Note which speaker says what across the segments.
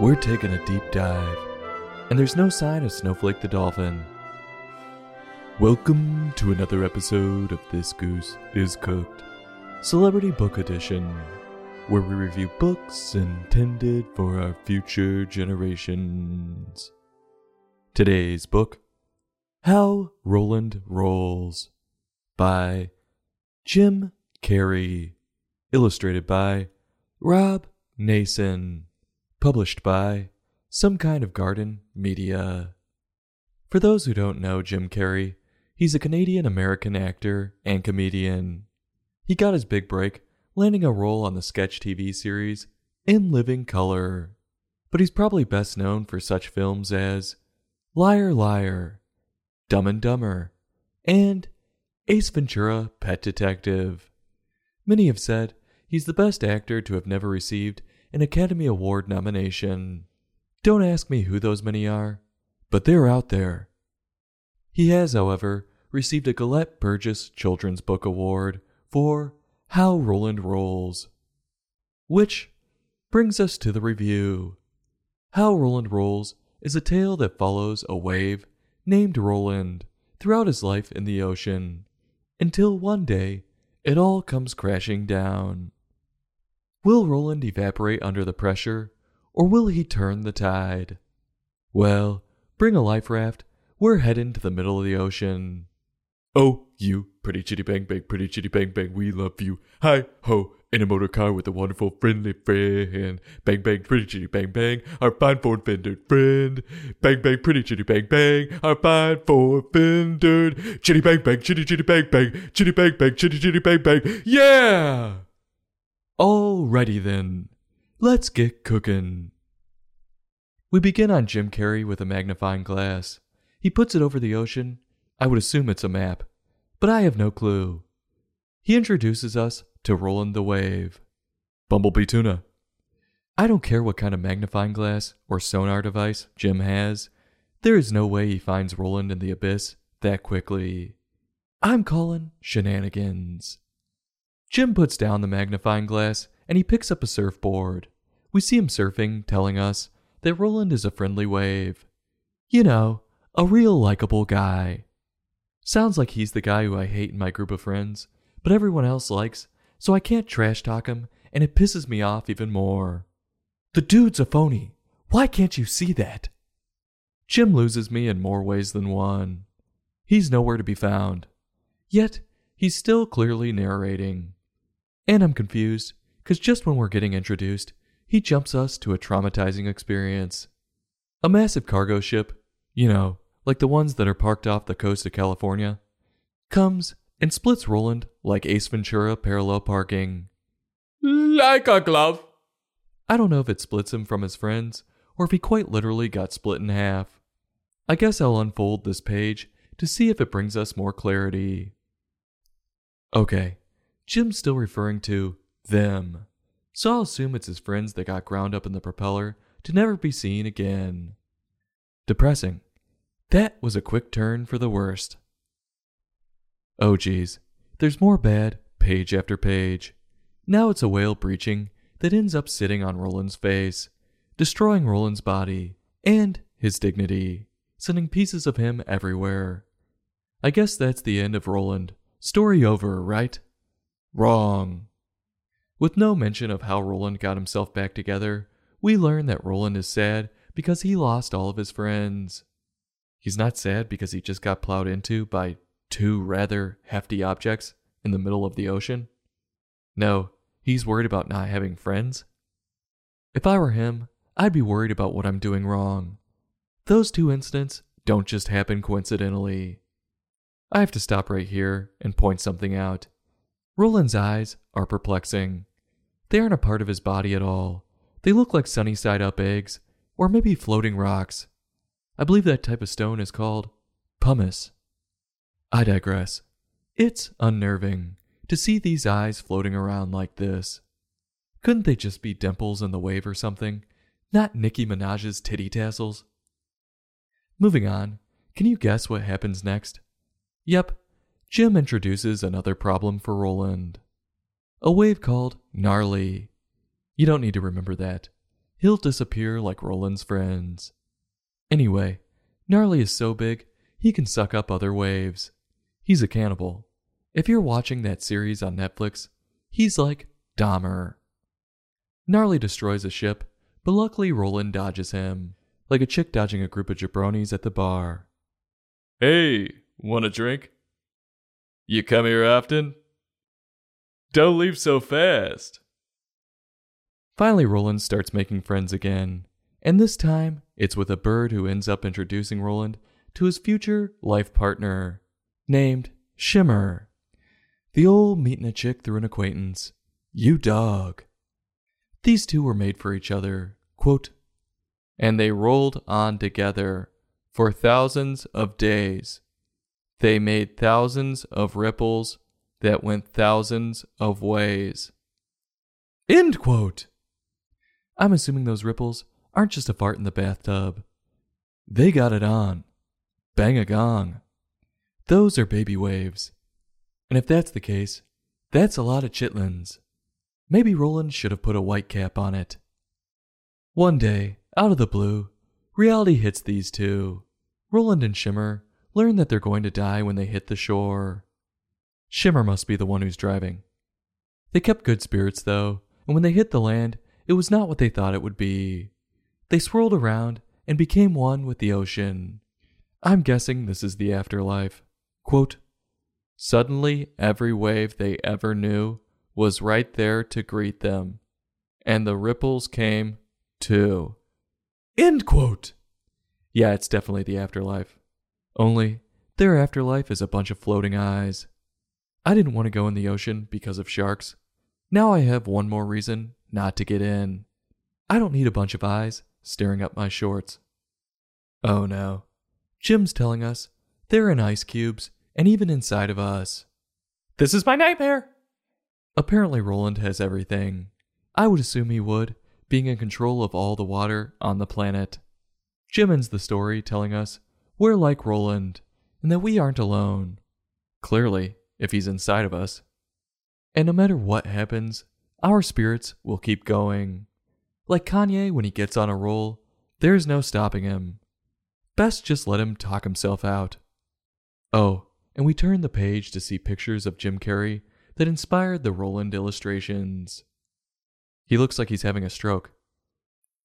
Speaker 1: we're taking a deep dive, and there's no sign of Snowflake the Dolphin. Welcome to another episode of This Goose is Cooked, Celebrity Book Edition, where we review books intended for our future generations. Today's book, How Roland Rolls, by Jim Carrey, illustrated by Rob Nason, published by Some Kind of Garden Media. For those who don't know Jim Carrey, he's a Canadian American actor and comedian. He got his big break landing a role on the sketch TV series In Living Color, but he's probably best known for such films as Liar Liar, Dumb and Dumber, and Ace Ventura Pet Detective. Many have said he's the best actor to have never received an Academy Award nomination. Don't ask me who those many are, but they're out there. He has, however, received a Gelett Burgess Children's Book Award for How Roland Rolls. Which brings us to the review. How Roland Rolls is a tale that follows a wave named Roland throughout his life in the ocean until one day it all comes crashing down. Will Roland evaporate under the pressure, or will he turn the tide? Well, bring a life raft, we're heading to the middle of the ocean. Oh, you, pretty chitty bang bang, pretty chitty bang bang, we love you. Hi ho, in a motor car with a wonderful friendly friend. Bang bang, pretty chitty bang bang, our fine Ford fendered friend. Bang bang, pretty chitty bang bang, our fine Ford fendered. Chitty bang bang, chitty chitty bang bang, chitty bang bang, chitty chitty bang bang. Yeah! Alrighty then, let's get cooking. We begin on Jim Carrey with a magnifying glass. He puts it over the ocean. I would assume it's a map, but I have no clue. He introduces us to Roland the Wave. Bumblebee tuna. I don't care what kind of magnifying glass or sonar device Jim has. There is no way he finds Roland in the abyss that quickly. I'm calling shenanigans. Jim puts down the magnifying glass and he picks up a surfboard. We see him surfing, telling us that Roland is a friendly wave. You know, a real likable guy. Sounds like he's the guy who I hate in my group of friends, but everyone else likes, so I can't trash talk him, and it pisses me off even more. The dude's a phony. Why can't you see that? Jim loses me in more ways than one. He's nowhere to be found. Yet, he's still clearly narrating. And I'm confused, because just when we're getting introduced, he jumps us to a traumatizing experience. A massive cargo ship, you know, like the ones that are parked off the coast of California, comes and splits Roland like Ace Ventura parallel parking. Like a glove. I don't know if it splits him from his friends or if he quite literally got split in half. I guess I'll unfold this page to see if it brings us more clarity. Okay, Jim's still referring to them, so I'll assume it's his friends that got ground up in the propeller to never be seen again. Depressing. That was a quick turn for the worst. Oh geez, there's more bad, page after page. Now it's a whale breaching that ends up sitting on Roland's face, destroying Roland's body and his dignity, sending pieces of him everywhere. I guess that's the end of Roland. Story over, right? Wrong. With no mention of how Roland got himself back together, we learn that Roland is sad because he lost all of his friends. He's not sad because he just got plowed into by two rather hefty objects in the middle of the ocean. No, he's worried about not having friends. If I were him, I'd be worried about what I'm doing wrong. Those two incidents don't just happen coincidentally. I have to stop right here and point something out. Roland's eyes are perplexing. They aren't a part of his body at all. They look like sunny side up eggs, or maybe floating rocks. I believe that type of stone is called pumice. I digress. It's unnerving to see these eyes floating around like this. Couldn't they just be dimples in the wave or something? Not Nicki Minaj's titty tassels? Moving on, can you guess what happens next? Yep, Jim introduces another problem for Roland. A wave called Gnarly. You don't need to remember that. he'll disappear like Roland's friends. Anyway, Gnarly is so big, he can suck up other waves. He's a cannibal. If you're watching that series on Netflix, he's like Dahmer. Gnarly destroys a ship, but luckily Roland dodges him, like a chick dodging a group of jabronis at the bar. Hey, want a drink? You come here often? Don't leave so fast. Finally, Roland starts making friends again, and this time it's with a bird who ends up introducing Roland to his future life partner, named Shimmer. The old meeting a chick through an acquaintance. You dog. These two were made for each other, quote, and they rolled on together for thousands of days. They made thousands of ripples that went thousands of ways. End quote. I'm assuming those ripples aren't just a fart in the bathtub. They got it on. Bang a gong. Those are baby waves. And if that's the case, that's a lot of chitlins. Maybe Roland should have put a white cap on it. One day, out of the blue, reality hits these two. Roland and Shimmer learn that they're going to die when they hit the shore. Shimmer must be the one who's driving. They kept good spirits, though, and when they hit the land, it was not what they thought it would be. They swirled around and became one with the ocean. I'm guessing this is the afterlife. Quote, Suddenly, every wave they ever knew was right there to greet them, and the ripples came too. End quote. Yeah, it's definitely the afterlife. Only, their afterlife is a bunch of floating eyes. I didn't want to go in the ocean because of sharks. Now I have one more reason not to get in. I don't need a bunch of eyes staring up my shorts. Oh no. Jim's telling us they're in ice cubes and even inside of us. This is my nightmare! Apparently, Roland has everything. I would assume he would, being in control of all the water on the planet. Jim ends the story telling us we're like Roland and that we aren't alone. Clearly, if he's inside of us. And no matter what happens, our spirits will keep going. Like Kanye when he gets on a roll, there's no stopping him. Best just let him talk himself out. Oh, and we turn the page to see pictures of Jim Carrey that inspired the Roland illustrations. He looks like he's having a stroke.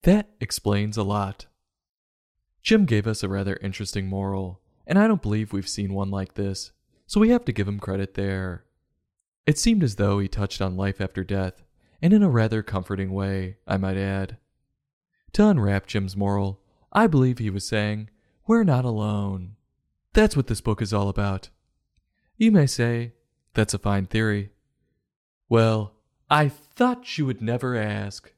Speaker 1: That explains a lot. Jim gave us a rather interesting moral, and I don't believe we've seen one like this, so we have to give him credit there. It seemed as though he touched on life after death, and in a rather comforting way, I might add. To unwrap Jim's moral, I believe he was saying, We're not alone. That's what this book is all about. You may say, That's a fine theory. Well, I thought you would never ask.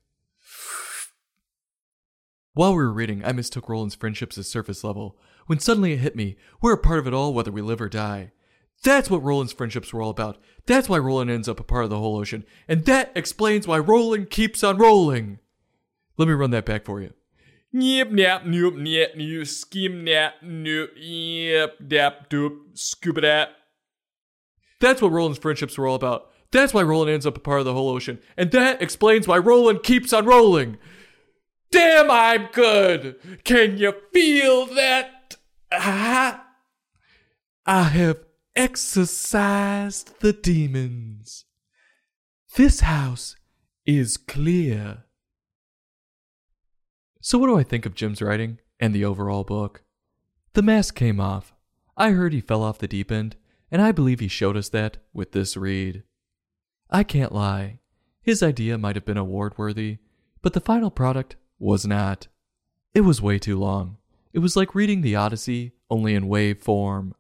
Speaker 1: While we were reading, I mistook Roland's friendships as surface level, when suddenly it hit me we're a part of it all whether we live or die. That's what Roland's friendships were all about. That's why Roland ends up a part of the whole ocean. And that explains why Roland keeps on rolling. Let me run that back for you. Yep, nap, noop, nyep, new, skim, nap, noop, yep, dap, doop, scuba dat. That's what Roland's friendships were all about. That's why Roland ends up a part of the whole ocean. And that explains why Roland keeps on rolling. Damn, I'm good. Can you feel that? Ah. I have exorcised the demons. This house is clear. So, what do I think of Jim's writing and the overall book? The mask came off. I heard he fell off the deep end, and I believe he showed us that with this read. I can't lie. His idea might have been award worthy, but the final product was not. It was way too long. It was like reading the Odyssey, only in wave form.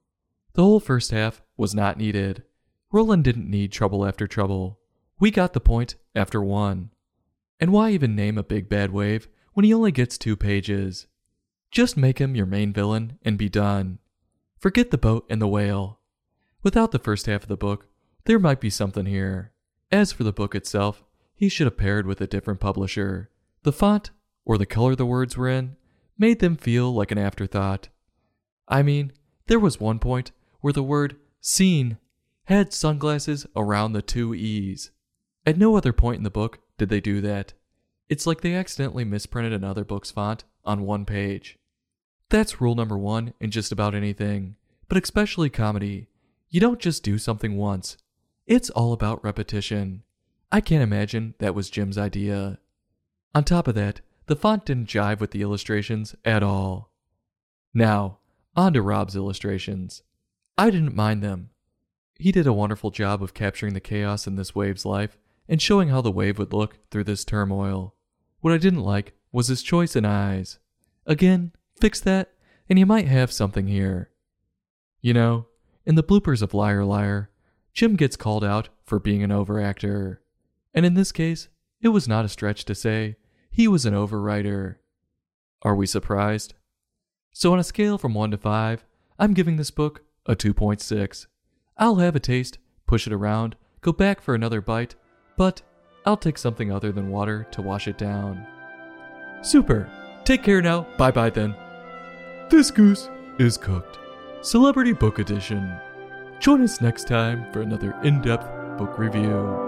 Speaker 1: The whole first half was not needed. Roland didn't need trouble after trouble. We got the point after one. And why even name a big bad wave when he only gets two pages? Just make him your main villain and be done. Forget the boat and the whale. Without the first half of the book, there might be something here. As for the book itself, he should have paired with a different publisher. The font, or the color the words were in, made them feel like an afterthought. I mean, there was one point where the word seen had sunglasses around the two E's. At no other point in the book did they do that. It's like they accidentally misprinted another book's font on one page. That's rule number one in just about anything, but especially comedy. You don't just do something once, it's all about repetition. I can't imagine that was Jim's idea. On top of that, the font didn't jive with the illustrations at all. Now, on to Rob's illustrations. I didn't mind them. He did a wonderful job of capturing the chaos in this wave's life and showing how the wave would look through this turmoil. What I didn't like was his choice in eyes. Again, fix that, and you might have something here. You know, in the bloopers of Liar Liar, Jim gets called out for being an overactor. And in this case, it was not a stretch to say he was an overwriter. Are we surprised? So, on a scale from 1 to 5, I'm giving this book a 2.6. I'll have a taste, push it around, go back for another bite, but I'll take something other than water to wash it down. Super! Take care now. Bye bye then. This goose is cooked. Celebrity Book Edition. Join us next time for another in depth book review.